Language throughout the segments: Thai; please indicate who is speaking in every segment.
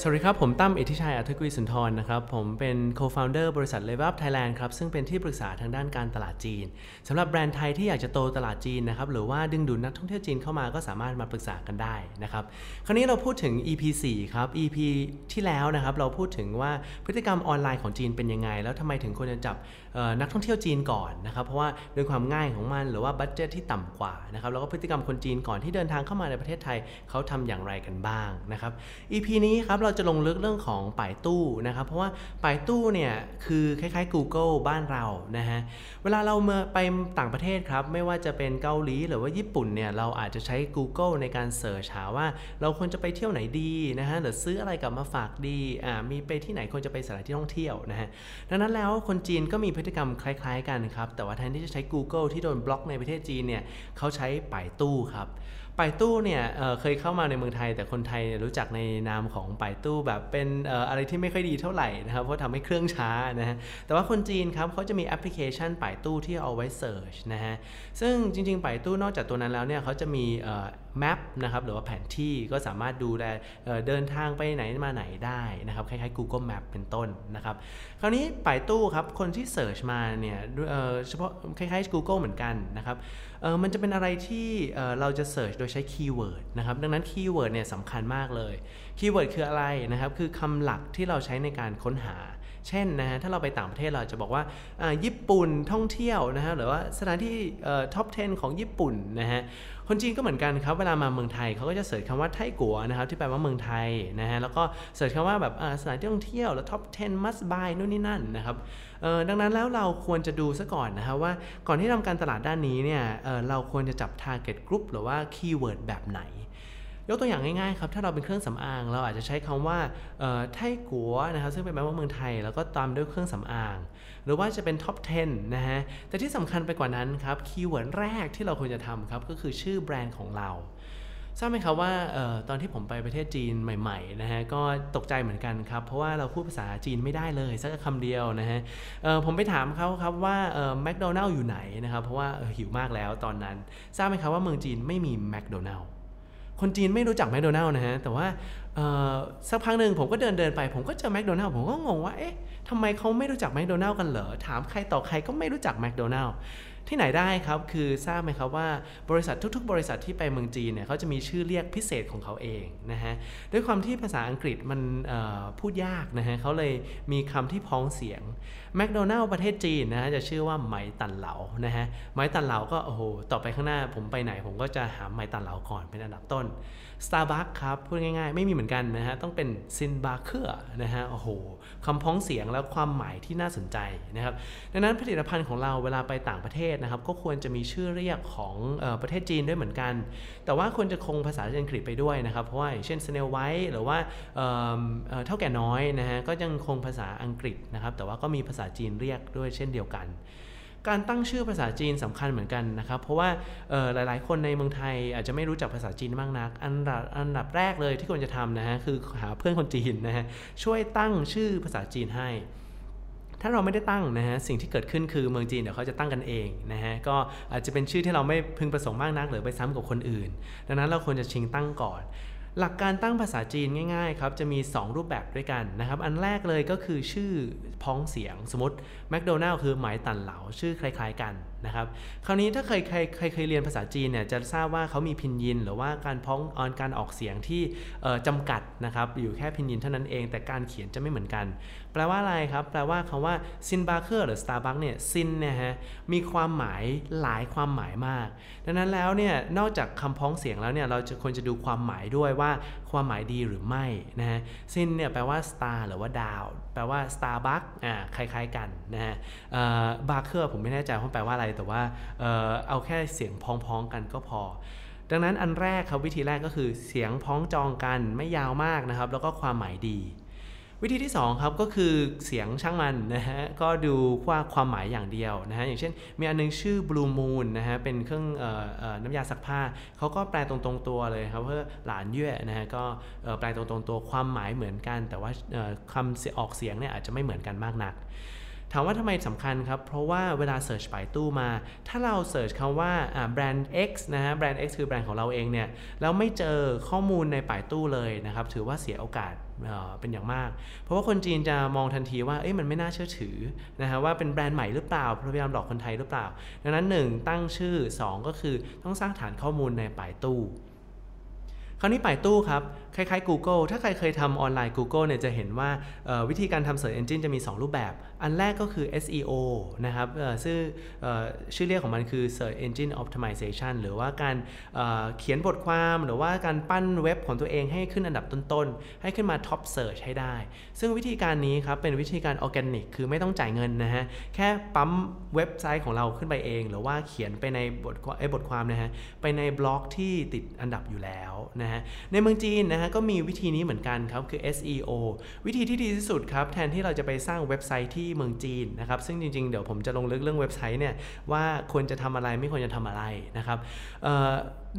Speaker 1: สวัสดีครับ ผมตั้มเอธิชัยอัธกุลสุนทรนะครับ ผมเป็น co-founder บริษัท Level Up Thailand ครับ ซึ่งเป็นที่ปรึกษาทางด้านการตลาดจีน สำหรับแบรนด์ไทยที่อยากจะโตตลาดจีนนะครับ หรือว่าดึงดูดนักท่องเที่ยวจีนเข้ามาก็สามารถมาปรึกษากันได้นะครับ คราวนี้เราพูดถึง EP 4 ครับ EP ที่แล้วนะครับ เราพูดถึงว่าพฤติกรรมออนไลน์ของจีนเป็นยังไง แล้วทำไมถึงควรจะจับนักท่องเที่ยวจีนก่อนนะครับ เพราะว่าด้วยความง่ายของมันหรือว่า budget ที่ต่ำกว่านะครับ แล้วก็พฤติกรรมคนจีนก่อนที่เดินทางเข้ามาในประเทศไทยเขาทำอย่างไรกันบ้างนะครับ EP นี้ครับเราจะลงลึกเรื่องของป่ายตู้นะครับ เพราะว่าป่ายตู้เนี่ยคือคล้ายๆ Google บ้านเรานะฮะ เวลาเราไปต่างประเทศครับ ไม่ว่าจะเป็นเกาหลีหรือว่าญี่ปุ่นเนี่ย เราอาจจะใช้ Google ในการเสิร์ชหาว่าเราควรจะไปเที่ยวไหนดีนะฮะ หรือซื้ออะไรกลับมาฝากดี อ่า มีไปที่ไหนควรจะไปสถานที่ท่องเที่ยวนะฮะ ดังนั้นแล้วคนจีนก็มีพฤติกรรมคล้าย ๆ กันครับ แต่ว่าแทนที่จะใช้ Google ที่โดนบล็อกในประเทศจีนเนี่ย เขาใช้ป่ายตู้ครับ ปตู้เนี่ยเเคยเข้ามาในเมืองไทย แต่คนไทยรู้จักในนามของไปตู้แบบเป็นอะไรที่ไม่ค่อยดีเท่าไหร่นะครับเพราะทำให้เครื่องช้านะฮะแต่ว่าคนจีนครับเขาจะมีแอปพลิเคชันไปตู้ที่เอาไว้เสิร์ชนะฮะซึ่งจริง ๆ ไปตู้นอกจากตัวนั้นแล้วเนี่ยเขาจะมีแมปนะครับหรือว่าแผนที่ก็สามารถดูแลเดินทางไปไหนมาไหนได้นะครับคล้ายๆ Google Map เป็นต้นนะครับคราวนี้ป่ายตู้ครับคนที่เสิร์ชมาเนี่ยเฉพาะคล้ายๆ Google เหมือนกันนะครับ มันจะเป็นอะไรที่เราจะ search โดยใช้ keyword นะครับดังนั้น keyword เนี่ยสำคัญมากเลย keyword คืออะไรนะครับคือคำหลักที่เราใช้ในการค้นหา เช่นนะฮะถ้าเราไปต่างประเทศเราจะบอกว่าญี่ปุ่นท่องเที่ยวนะฮะหรือว่าสถานที่ top 10 ของญี่ปุ่นนะฮะคนจีนก็เหมือนกันครับเวลามาเมืองไทยเขาก็จะ search คำว่า 泰国นะครับที่แปลว่าเมืองไทยนะฮะแล้วก็ search คำว่าแบบสถานที่ท่องเที่ยวแล้ว top 10 must buy นู่นนี่นั่นนะครับดังนั้นแล้วเราควรจะดูซะก่อนนะครับว่าก่อนที่ทำการตลาดด้านนี้เนี่ยเราควรจะจับ target group หรือว่า keyword แบบไหน ยกตัวอย่างง่ายๆครับ ถ้าเราเป็นเครื่องสำอาง เราอาจจะใช้คำว่า泰国นะครับซึ่งเป็นแปลว่าเมืองไทย แล้วก็ตามด้วยเครื่องสำอาง หรือว่าจะเป็น top 10 นะฮะ แต่ที่สำคัญไปกว่านั้นครับ keyword แรกที่เราควรจะทำครับ ก็คือชื่อแบรนด์ของเราทราบไหมครับว่าเออตอนที่ผมไปประเทศจีนใหม่ๆนะฮะก็ตกใจเหมือนกันครับ เพราะว่าเราพูดภาษาจีนไม่ได้เลยสักคำเดียวนะฮะผมไปถามเขาครับว่าแมคโดนัลล์อยู่ไหนนะครับเพราะว่าหิวมากแล้วตอนนั้น ทราบไหมครับว่าเมืองจีนไม่มีแมคโดนัลล์ คนจีนไม่รู้จักแมคโดนัลล์นะฮะ แต่ว่าสักพักหนึ่งผมก็เดินเดินไป ผมก็เจอแมคโดนัลล์ผมก็งงว่า เอ๊ะทำไมเขาไม่รู้จักแมคโดนัลล์กันเหรอ ถามใครต่อใครก็ไม่รู้จักแมคโดนัลล์ ที่ไหนได้ครับ คือทราบไหมครับว่าบริษัททุก ๆ บริษัทที่ไปเมืองจีนเนี่ยเขาจะมีชื่อเรียกพิเศษของเขาเองนะฮะด้วยความที่ภาษาอังกฤษมันพูดยากนะฮะเขาเลยมีคำที่พ้องเสียงแมคโดนัลล์ประเทศจีนนะฮะจะชื่อว่า麦当劳 นะฮะ 麦当劳ก็โอ้โหต่อไปข้างหน้าผมไปไหน ผมก็จะหา麦当劳ก่อนเป็นอันดับต้น Starbucks ครับพูดง่ายๆ ไม่มีเหมือนกันนะฮะต้องเป็น星巴克นะฮะโอ้โหคำพ้องเสียงแล้วความหมายที่น่าสนใจนะครับดังนั้นผลิตภัณฑ์ของเราเวลาไปต่างประเทศนะครับก็ควรจะมีชื่อเรียกของออประเทศจีนด้วยเหมือนกัน แต่ว่าควรจะคงภาษาอังกฤษไปด้วยนะครับ เพราะว่าอย่างเช่นสเนลไวท์หรือว่าเท่าแก่น้อยนะฮะก็ยังคงภาษาอังกฤษนะครับ แต่ว่าก็มีภาษาจีนเรียกด้วยเช่นเดียวกันการตั้งชื่อภาษาจีนสำคัญเหมือนกันนะครับ เพราะว่าหลาย ๆ คนในเมืองไทยอาจจะไม่รู้จักภาษาจีนมากนัก อันดับอันดับแรกเลยที่ควรจะทำนะฮะคือหาเพื่อนคนจีนนะฮะช่วยตั้งชื่อภาษาจีนให้ ถ้าเราไม่ได้ตั้งนะฮะสิ่งที่เกิดขึ้นคือเมืองจีนเดี๋ยวเขาจะตั้งกันเองนะฮะก็อาจจะเป็นชื่อที่เราไม่พึงประสงค์มากนักหรือไปซ้ำกับคนอื่น ดังนั้นเราควรจะชิงตั้งก่อน หลักการตั้งภาษาจีนง่ายๆครับจะมี 2 รูปแบบด้วยกันนะครับอันแรกเลยก็คือชื่อพ้องเสียงสมมติแมคโดนัลล์คือหมายตันเหลาชื่อคล้าย ๆ กัน นะครับ คราวนี้ถ้าเคยเคยเคยเคยเรียนภาษาจีนเนี่ยจะทราบว่าเขามีพินยิน หรือว่าการพ้องออนการออกเสียงที่จำกัดนะครับอยู่แค่พินยินเท่านั้นเอง แต่การเขียนจะไม่เหมือนกัน แปลว่าอะไรครับ แปลว่าคำว่า星巴克 หรือสตาร์บัคเนี่ย 星 เนี่ยฮะมีความหมายหลายความหมายมาก ดังนั้นแล้วเนี่ยนอกจากคำพ้องเสียงแล้วเนี่ยเราจะควรจะดูความหมายด้วยว่าความหมายดีหรือไม่นะฮะ星 เนี่ยแปลว่า star หรือว่าดาวแปลว่าสตาร์บัคอ่าคล้ายๆกันนะฮะ巴克ผมไม่แน่ใจว่าแปลว่าอะไรแต่ว่าเออเอาแค่เสียงพ้องๆกันก็พอ ดังนั้นอันแรกครับวิธีแรกก็คือเสียงพ้องจองกันไม่ยาวมากนะครับ แล้วก็ความหมายดี วิธีที่2ครับก็คือเสียงช่างมันนะฮะก็ดูว่าความหมายอย่างเดียวนะฮะอย่างเช่น มีอันนึงชื่อ Blue Moon นะฮะเป็นเครื่องออน้ำยาซักผ้าเขาก็แปลตรงๆตัวเลยครับเพื่อหลานเย่นะฮะก็แปลตรงๆตัวความหมายเหมือนกัน แต่ว่าคำออกเสียงเนี่ยอาจจะไม่เหมือนกันมากนัก ถามว่าทำไมสำคัญครับ เพราะว่าเวลาเสิร์ชไปตู้มา ถ้าเราเสิร์ชคำว่าแบรนด์ X นะฮะแบรนด์ X คือแบรนด์ของเราเองเนี่ยแล้วไม่เจอข้อมูลในป่ายตู้เลยนะครับ ถือว่าเสียโอกาสเป็นอย่างมาก เพราะว่าคนจีนจะมองทันทีว่าเอ้ยมันไม่น่าเชื่อถือนะฮะว่าเป็นแบรนด์ใหม่หรือเปล่าพยายามหลอกคนไทยหรือเปล่า ดังนั้น 1 ตั้งชื่อ 2 ก็คือต้องสร้างฐานข้อมูลในป่ายตู้คราวนี้ป่ายตู้ครับ คล้ายๆ Google ถ้าใครเคยทำออนไลน์ Google เนี่ยจะเห็นว่าวิธีการทำ Search Engine จะมี 2 รูปแบบ อันแรกก็คือ SEO นะครับซึ่งชื่อเรียกของมันคือ Search Engine Optimization หรือว่าการเขียนบทความหรือว่าการปั้นเว็บของตัวเองให้ขึ้นอันดับต้นๆ ให้ขึ้นมา Top Search ให้ได้ ซึ่งวิธีการนี้ครับเป็นวิธีการออร์แกนิกคือไม่ต้องจ่ายเงินนะฮะ แค่ปั้นเว็บไซต์ของเราขึ้นไปเอง หรือว่าเขียนไปในบทบทความนะฮะไปในบล็อกที่ติดอันดับอยู่แล้วนะฮะในเมืองจีนนะฮะก็มีวิธีนี้เหมือนกันครับคือ SEO วิธีที่ดีที่สุดครับแทนที่เราจะไปสร้างเว็บไซต์ที่เมืองจีนนะครับซึ่งจริงๆ เดี๋ยวผมจะลงลึกเรื่องเว็บไซต์เนี่ยว่าควรจะทำอะไรไม่ควรจะทำอะไรนะครับ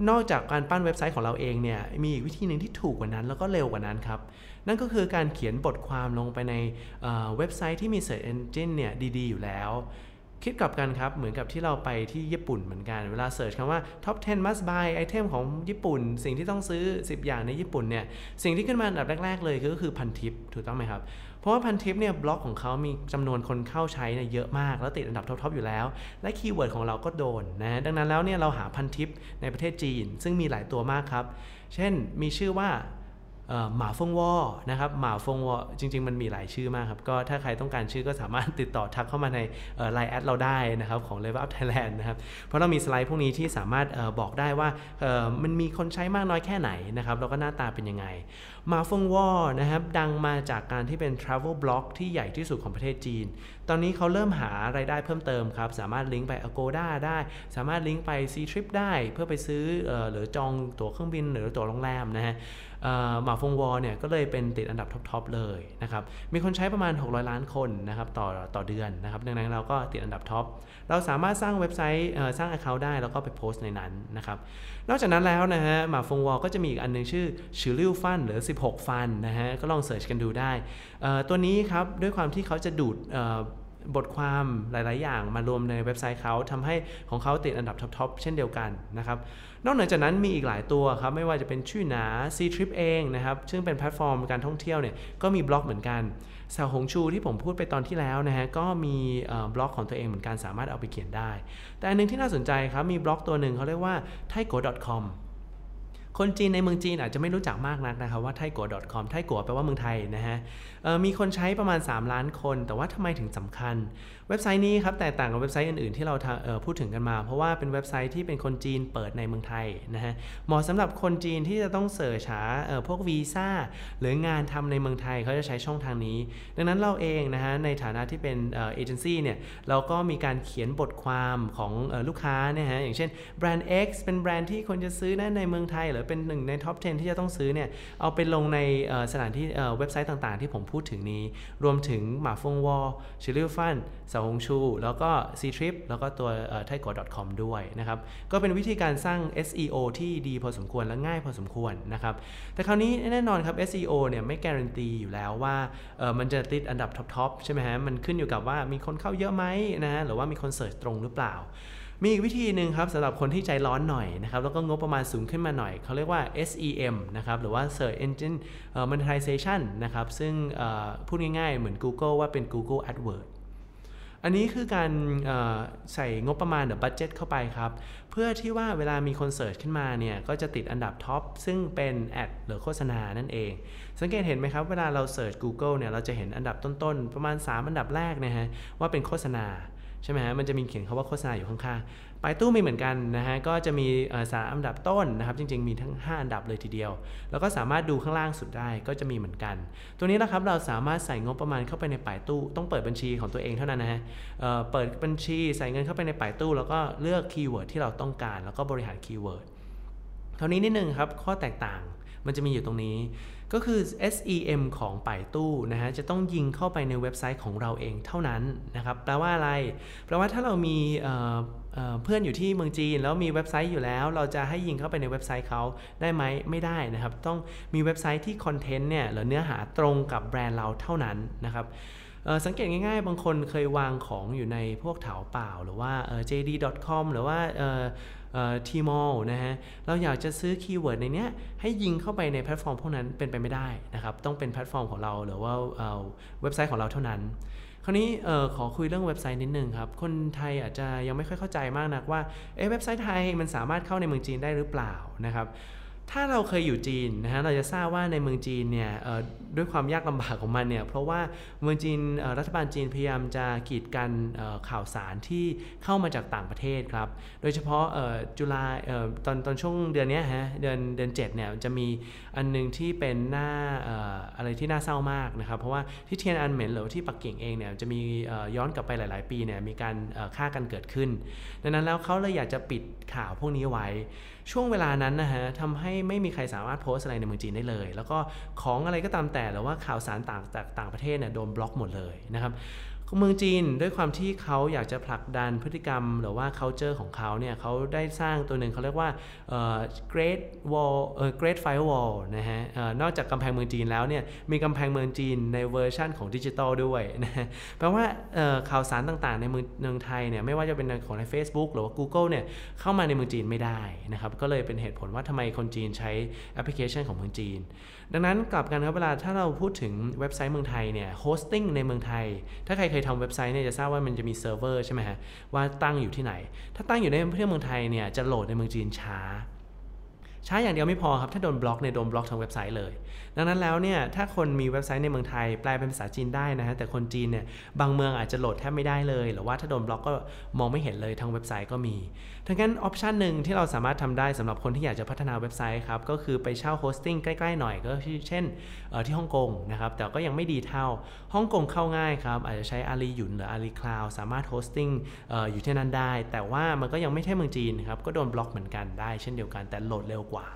Speaker 1: นอกจากการปั้นเว็บไซต์ของเราเองเนี่ยมีอีกวิธีหนึ่งที่ถูกกว่านั้นแล้วก็เร็วกว่านั้นครับนั่นก็คือการเขียนบทความลงไปในเว็บไซต์ที่มี Search Engine เนี่ยดีๆ อยู่แล้ว คิดกลับกันครับ เหมือนกับที่เราไปที่ญี่ปุ่นเหมือนกัน เวลา search คำว่า top 10 must buy item ของญี่ปุ่น สิ่งที่ต้องซื้อ 10 อย่างในญี่ปุ่นเนี่ย สิ่งที่ขึ้นมาอันดับแรก ๆ เลยก็คือพันทิปถูกต้องไหมครับ เพราะว่าพันทิปเนี่ยบล็อกของเขามีจำนวนคนเข้าใช้เนี่ยเยอะมาก แล้วติดอันดับท็อปๆอยู่แล้ว และคีย์เวิร์ดของเราก็โดนนะดังนั้นแล้วเนี่ยเราหาพันทิปในประเทศจีน ซึ่งมีหลายตัวมากครับ เช่นมีชื่อว่า หมาเฟิงวอนะครับหมาเฟิงวอจริง ๆ มันมีหลายชื่อมากครับ ก็ถ้าใครต้องการชื่อก็สามารถติดต่อทักเข้ามาในไลน์แอดเราได้นะครับของ Level Up Thailand นะครับ เพราะเรามีสไลด์พวกนี้ที่สามารถบอกได้ว่ามันมีคนใช้มากน้อยแค่ไหนนะครับแล้วก็หน้าตาเป็นยังไงหมาเฟิงวอนะครับดังมาจากการที่เป็น Travel Blog ที่ใหญ่ที่สุดของประเทศจีน ตอนนี้เขาเริ่มหารายได้เพิ่มเติมครับ สามารถลิงก์ไป Agoda ได้ สามารถลิงก์ไป Ctrip ได้ เพื่อไปซื้อหรือจองตั๋วเครื่องบินหรือตั๋วโรงแรมนะฮะ หมาเฟิงวอเนี่ยก็เลยเป็นติดอันดับท็อปๆเลยนะครับมีคนใช้ประมาณ 600 ล้านคนนะครับต่อต่อเดือนนะครับดังนั้นเราก็ติดอันดับท็อปเราสามารถสร้างเว็บไซต์สร้าง Account ได้แล้วก็ไปโพสต์ในนั้นนะครับนอกจากนั้นแล้วนะฮะหมาเฟิงวอก็จะมีอีกอันนึงชื่อสือลิ่วฟันหรือ 16 ฟันนะฮะก็ลอง search กันดูได้ ตัวนี้ครับด้วยความที่เขาจะดูดบทความหลาย ๆ อย่างมารวมในเว็บไซต์เขาทำให้ของเขาติดอันดับท็อป ๆ เช่นเดียวกันนะครับ นอกเหนือจากนั้นมีอีกหลายตัวครับไม่ว่าจะเป็นชื่อหนา C Trip เองนะครับซึ่งเป็นแพลตฟอร์มการท่องเที่ยวเนี่ยก็มีบล็อกเหมือนกันเสี่ยวหงชูที่ผมพูดไปตอนที่แล้วนะฮะก็มีบล็อกของตัวเองเหมือนกันสามารถเอาไปเขียนได้ แต่อันนึงที่น่าสนใจครับมีบล็อกตัวหนึ่งเขาเรียกว่า ไทกัว.com คนจีนในเมืองจีนอาจจะไม่รู้จักมากนักนะครับว่าไทกัว .com ไทกัวแปลว่าเมืองไทยนะฮะมีคนใช้ประมาณ 3 ล้านคน แต่ว่าทำไมถึงสำคัญ เว็บไซต์นี้ครับแตกต่างกับเว็บไซต์อื่นๆที่เราพูดถึงกันมา เพราะว่าเป็นเว็บไซต์ที่เป็นคนจีนเปิดในเมืองไทยนะฮะเหมาะสำหรับคนจีนที่จะต้อง search หาพวกวีซ่าหรืองานทำในเมืองไทยเขาจะใช้ช่องทางนี้ ดังนั้นเราเองนะฮะในฐานะที่เป็นเอเจนซี่เนี่ยเราก็มีการเขียนบทความของลูกค้าเนี่ยฮะอย่างเช่นแบรนด์ X เป็นแบรนด์ที่คนจะซื้อในเมืองไทยหรือเป็นหนึ่งในท็อป 10 ที่จะต้องซื้อเนี่ยเอาไปลงในสถานที่เว็บไซต์ต่างๆ ที่ผมพูดถึงนี้ รวมถึงหมาเฟิงวอสือลิ่วฟันเสี่ยวหงชู แล้วก็ Ctrip แล้วก็ตัวไทยกด .com ด้วยนะครับ ก็เป็นวิธีการสร้าง SEO ที่ดีพอสมควรและง่ายพอสมควรนะครับ แต่คราวนี้แน่นอนครับ SEO เนี่ยไม่การันตีอยู่แล้วว่ามันจะติดอันดับท็อปๆใช่ไหมฮะมันขึ้นอยู่กับว่ามีคนเข้าเยอะไหมนะฮะหรือว่ามีคน search ตรงหรือเปล่า มีอีกวิธีหนึ่งครับสำหรับคนที่ใจร้อนหน่อยนะครับแล้วก็งบประมาณสูงขึ้นมาหน่อย เขาเรียกว่า SEM นะครับหรือว่า Search Engine Monetization นะครับซึ่งพูดง่ายๆ เหมือน Google ว่าเป็น Google AdWords อันนี้คือการใส่งบประมาณหรือ budget เข้าไปครับ เพื่อที่ว่าเวลามีคน search ขึ้นมาเนี่ย ก็จะติดอันดับท็อป ซึ่งเป็น ad หรือโฆษณานั่นเอง สังเกตเห็นไหมครับ เวลาเรา search Google เนี่ย เราจะเห็นอันดับต้นๆ ประมาณ 3 อันดับแรกนะฮะ ว่าเป็นโฆษณา ใช่ไหมฮะมันจะมีเขียนคำว่าโฆษณาอยู่ข้างๆไป่ตู้มีเหมือนกันนะฮะก็จะมีสามอันดับต้นนะครับจริงๆมีทั้ง 5 อันดับเลยทีเดียว แล้วก็สามารถดูข้างล่างสุดได้ก็จะมีเหมือนกัน ตัวนี้นะครับเราสามารถใส่งบประมาณเข้าไปในไป่ตู้ ต้องเปิดบัญชีของตัวเองเท่านั้นนะฮะเปิดบัญชีใส่เงินเข้าไปในไป่ตู้ แล้วก็เลือกคีย์เวิร์ดที่เราต้องการ แล้วก็บริหารคีย์เวิร์ดเท่านี้นิดนึงครับข้อแตกต่างมันจะมีอยู่ตรงนี้ ก็คือ SEM ของไป่ตู้นะฮะจะต้องยิงเข้าไปในเว็บไซต์ของเราเองเท่านั้นนะครับแปลว่าอะไร แปลว่าถ้าเรามีเพื่อนอยู่ที่เมืองจีน แล้วมีเว็บไซต์อยู่แล้ว เราจะให้ยิงเข้าไปในเว็บไซต์เขาได้ไหมไม่ได้นะครับ ต้องมีเว็บไซต์ที่คอนเทนต์เนี่ยหรือเนื้อหาตรงกับแบรนด์เราเท่านั้นนะครับสังเกตง่ายๆ บางคนเคยวางของอยู่ในพวกเถาเป่า หรือว่า JD.com หรือว่า Tmall นะฮะเราอยากจะซื้อคีย์เวิร์ดในเนี้ยให้ยิงเข้าไปในแพลตฟอร์มพวกนั้นเป็นไปไม่ได้นะครับต้องเป็นแพลตฟอร์มของเราหรือว่าเว็บไซต์ของเราเท่านั้นคราวนี้ขอคุยเรื่องเว็บไซต์นิดนึงครับ คนไทยอาจจะยังไม่ค่อยเข้าใจมากนักว่าเอเว็บไซต์ไทยมันสามารถเข้าในเมืองจีนได้หรือเปล่านะครับถ้าเราเคยอยู่จีนนะฮะเราจะทราบว่าในเมืองจีนเนี่ย ด้วยความยากลำบากของมันเนี่ยเพราะว่าเมืองจีนรัฐบาลจีนพยายามจะกีดกันข่าวสารที่เข้ามาจากต่างประเทศครับ โดยเฉพาะจุลาตอนตอนช่วงเดือนนี้ฮะเดือนเดือนเจ็ดเนี่ยจะมีอันนึงที่เป็นหน้าอะไรที่น่าเศร้ามากนะครับ เพราะว่าที่เทียนอันเหม็นหรือที่ปักกิ่งเองเนี่ยจะมีย้อนกลับไปหลาย ๆ ปีเนี่ยมีการฆ่ากันเกิดขึ้น ดังนั้นแล้วเขาเลยอยากจะปิดข่าวพวกนี้ไว้ ช่วงเวลานั้นนะฮะทำให้ไม่มีใครสามารถโพสอะไรในเมืองจีนได้เลย แล้วก็ของอะไรก็ตามแต่หรือว่าข่าวสารต่างจากต่างประเทศเนี่ยโดนบล็อกหมดเลยนะครับเมืองจีนด้วยความที่เขาอยากจะผลักดันพฤติกรรม หรือว่า culture ของเขาเนี่ยเขาได้สร้างตัวหนึ่งเขาเรียกว่า great wall great firewall นะฮะนอกจากกำแพงเมืองจีนแล้วเนี่ยมีกำแพงเมืองจีนในเวอร์ชั่นของดิจิตอลด้วยนะฮะแปลว่าข่าวสารต่างๆ ในเมืองไทยเนี่ยไม่ว่าจะเป็นของใน Facebook หรือว่า Google เนี่ยเข้ามาในเมืองจีนไม่ได้นะครับก็เลยเป็นเหตุผลว่าทำไมคนจีนใช้แอปพลิเคชันของเมืองจีน ดังนั้นกลับกันครับเวลาถ้าเราพูดถึงเว็บไซต์เมืองไทยเนี่ย hosting ในเมืองไทย ถ้าใครเคยทำเว็บไซต์เนี่ยจะทราบว่ามันจะมีเซิร์ฟเวอร์ใช่ไหมฮะว่าตั้งอยู่ที่ไหน ถ้าตั้งอยู่ในประเทศเมืองไทยเนี่ยจะโหลดในเมืองจีนช้า ช้าอย่างเดียวไม่พอครับ ถ้าโดนบล็อกเนี่ยโดนบล็อกทางเว็บไซต์เลย ดังนั้นแล้วเนี่ยถ้าคนมีเว็บไซต์ในเมืองไทยแปลเป็นภาษาจีนได้นะฮะแต่คนจีนเนี่ยบางเมืองอาจจะโหลดแทบไม่ได้เลย หรือว่าถ้าโดนบล็อกก็มองไม่เห็นเลยทางเว็บไซต์ก็มีดังนั้น option หนึ่งที่เราสามารถทำได้สำหรับคนที่อยากจะพัฒนาเว็บไซต์ครับก็คือไปเช่า hosting ใกล้ๆหน่อยก็เช่นที่ฮ่องกงนะครับแต่ก็ยังไม่ดีเท่าฮ่องกงเข้าง่ายครับอาจจะใช้อาลีหยุนหรือ Ali Cloud สามารถ hosting อยู่ที่นั่นได้ แต่ว่ามันก็ยังไม่ใช่เมืองจีนครับก็โดนบล็อกเหมือนกันได้เช่นเดียวกันแต่โหลดเร็วกว่า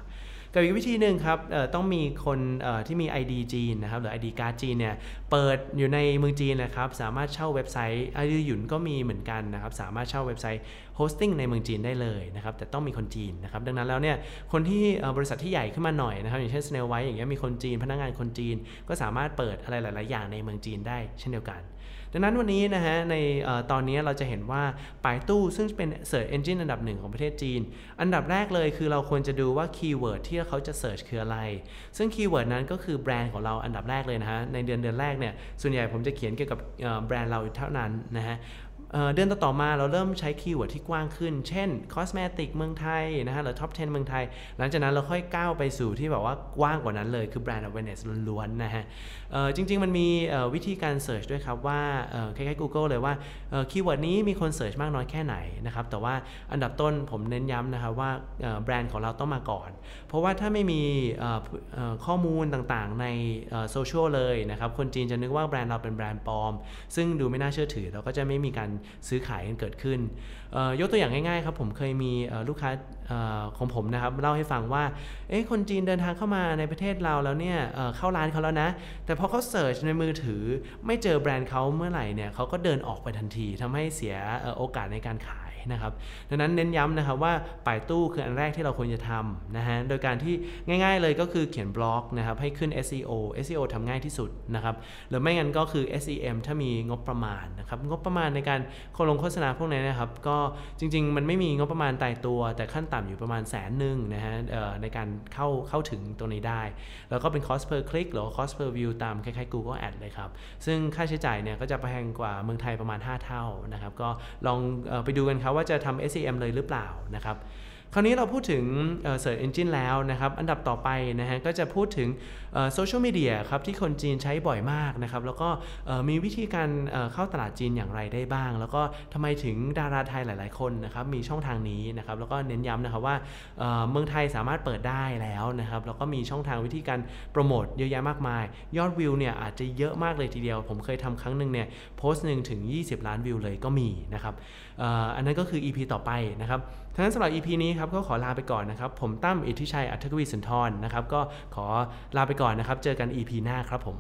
Speaker 1: กับอีกวิธีหนึ่งครับต้องมีคนที่มี ID จีนนะครับหรือ ID การ์ดจีนเนี่ยเปิดอยู่ในเมืองจีนนะครับสามารถเช่าเว็บไซต์ ID หยุนก็มีเหมือนกันนะครับสามารถเช่าเว็บไซต์ hosting ในเมืองจีนได้เลยนะครับแต่ต้องมีคนจีนนะครับดังนั้นแล้วเนี่ยคนที่บริษัทที่ใหญ่ขึ้นมาหน่อยนะครับอย่างเช่น Snail White อย่างเงี้ยมีคนจีนพนักงานคนจีน ก็สามารถเปิดอะไรหลาย ๆ อย่างในเมืองจีนได้เช่นเดียวกัน ดังนั้นวันนี้นะฮะในตอนนี้เราจะเห็นว่าไป่ตู้ซึ่งเป็น Search Engine อันดับหนึ่งของประเทศจีน อันดับแรกเลยคือเราควรจะดูว่า keyword ที่เขาจะ search คืออะไร ซึ่ง keyword นั้นก็คือแบรนด์ของเราอันดับแรกเลยนะฮะในเดือนเดือนแรกเนี่ยส่วนใหญ่ผมจะเขียนเกี่ยวกับแบรนด์เราเท่านั้นนะฮะ เดือนต่อมาเราเริ่มใช้ keyword ที่กว้างขึ้น เช่น cosmetic เมืองไทยนะฮะหรือ top 10 เมืองไทย หลังจากนั้นเราค่อยก้าวไปสู่ที่แบบว่ากว้างกว่านั้นเลย คือแบรนด์ awareness ล้วนๆนะฮะจริง ๆ มันมีวิธีการ search ด้วยครับว่าคล้ายๆ Google เลยว่า keyword นี้มีคน search มากน้อยแค่ไหนนะครับ แต่ว่าอันดับต้นผมเน้นย้ำนะครับว่าแบรนด์ของเราต้องมาก่อน เพราะว่าถ้าไม่มีข้อมูลต่างๆในโซเชียลเลยนะครับ คนจีนจะนึกว่าแบรนด์เราเป็นแบรนด์ปลอม ซึ่งดูไม่น่าเชื่อถือเราก็จะไม่มีการซื้อขายกันเกิดขึ้น ยกตัวอย่างง่ายๆครับผมเคยมีลูกค้าของผมนะครับเล่าให้ฟังว่าเอ๊ะคนจีนเดินทางเข้ามาในประเทศเราแล้วเนี่ยเข้าร้านเขาแล้วนะ แต่พอเขาเสิร์ชในมือถือไม่เจอแบรนด์เขาเมื่อไหร่เนี่ยเขาก็เดินออกไปทันทีทำให้เสียโอกาสในการขายนะครับดังนั้นเน้นย้ำนะครับว่าป่ายตู้คืออันแรกที่เราควรจะทำนะฮะโดยการที่ง่ายๆเลยก็คือเขียนบล็อกนะครับให้ขึ้น SEO SEO ทำง่ายที่สุดนะครับหรือไม่งั้นก็คือ SEM ถ้ามีงบประมาณนะครับงบประมาณในการโคลงโฆษณาพวกนี้นะครับ ก็จริง ๆ มันไม่มีงบประมาณตายตัว แต่ขั้นต่ำอยู่ประมาณแสนหนึ่งนะฮะในการเข้าเข้าถึงตรงนี้ได้ แล้วก็เป็น cost per click หรือ cost per view ตามคล้ายๆ Google Ad เลยครับ ซึ่งค่าใช้จ่ายเนี่ยก็จะแพงกว่าเมืองไทยประมาณ 5 เท่านะครับ ก็ลองไปดูกันครับว่าจะทำ SEM เลยหรือเปล่านะครับ คราวนี้เราพูดถึง Search Engine แล้วนะครับ อันดับต่อไปนะฮะก็จะพูดถึงโซเชียลมีเดียครับที่คนจีนใช้บ่อยมากนะครับ แล้วก็มีวิธีการเข้าตลาดจีนอย่างไรได้บ้าง แล้วก็ทำไมถึงดาราไทยหลาย ๆ คนนะครับมีช่องทางนี้นะครับ แล้วก็เน้นย้ำนะครับว่าเมืองไทยสามารถเปิดได้แล้วนะครับ แล้วก็มีช่องทางวิธีการโปรโมทเยอะแยะมากมาย ยอดวิวเนี่ยอาจจะเยอะมากเลยทีเดียว ผมเคยทำครั้งหนึ่งเนี่ยโพสต์หนึ่งถึง 20 ล้านวิวเลยก็มีนะครับอันนั้นก็คือ EP ต่อไปนะครับทั้งนั้นสำหรับ EP นี้ครับก็ขอลาไปก่อนนะครับ ผมตั้มอิทธิชัยอัธกวีสุนทรนะครับ ก็ขอลาไปก่อนนะครับ เจอกัน EP หน้าครับผม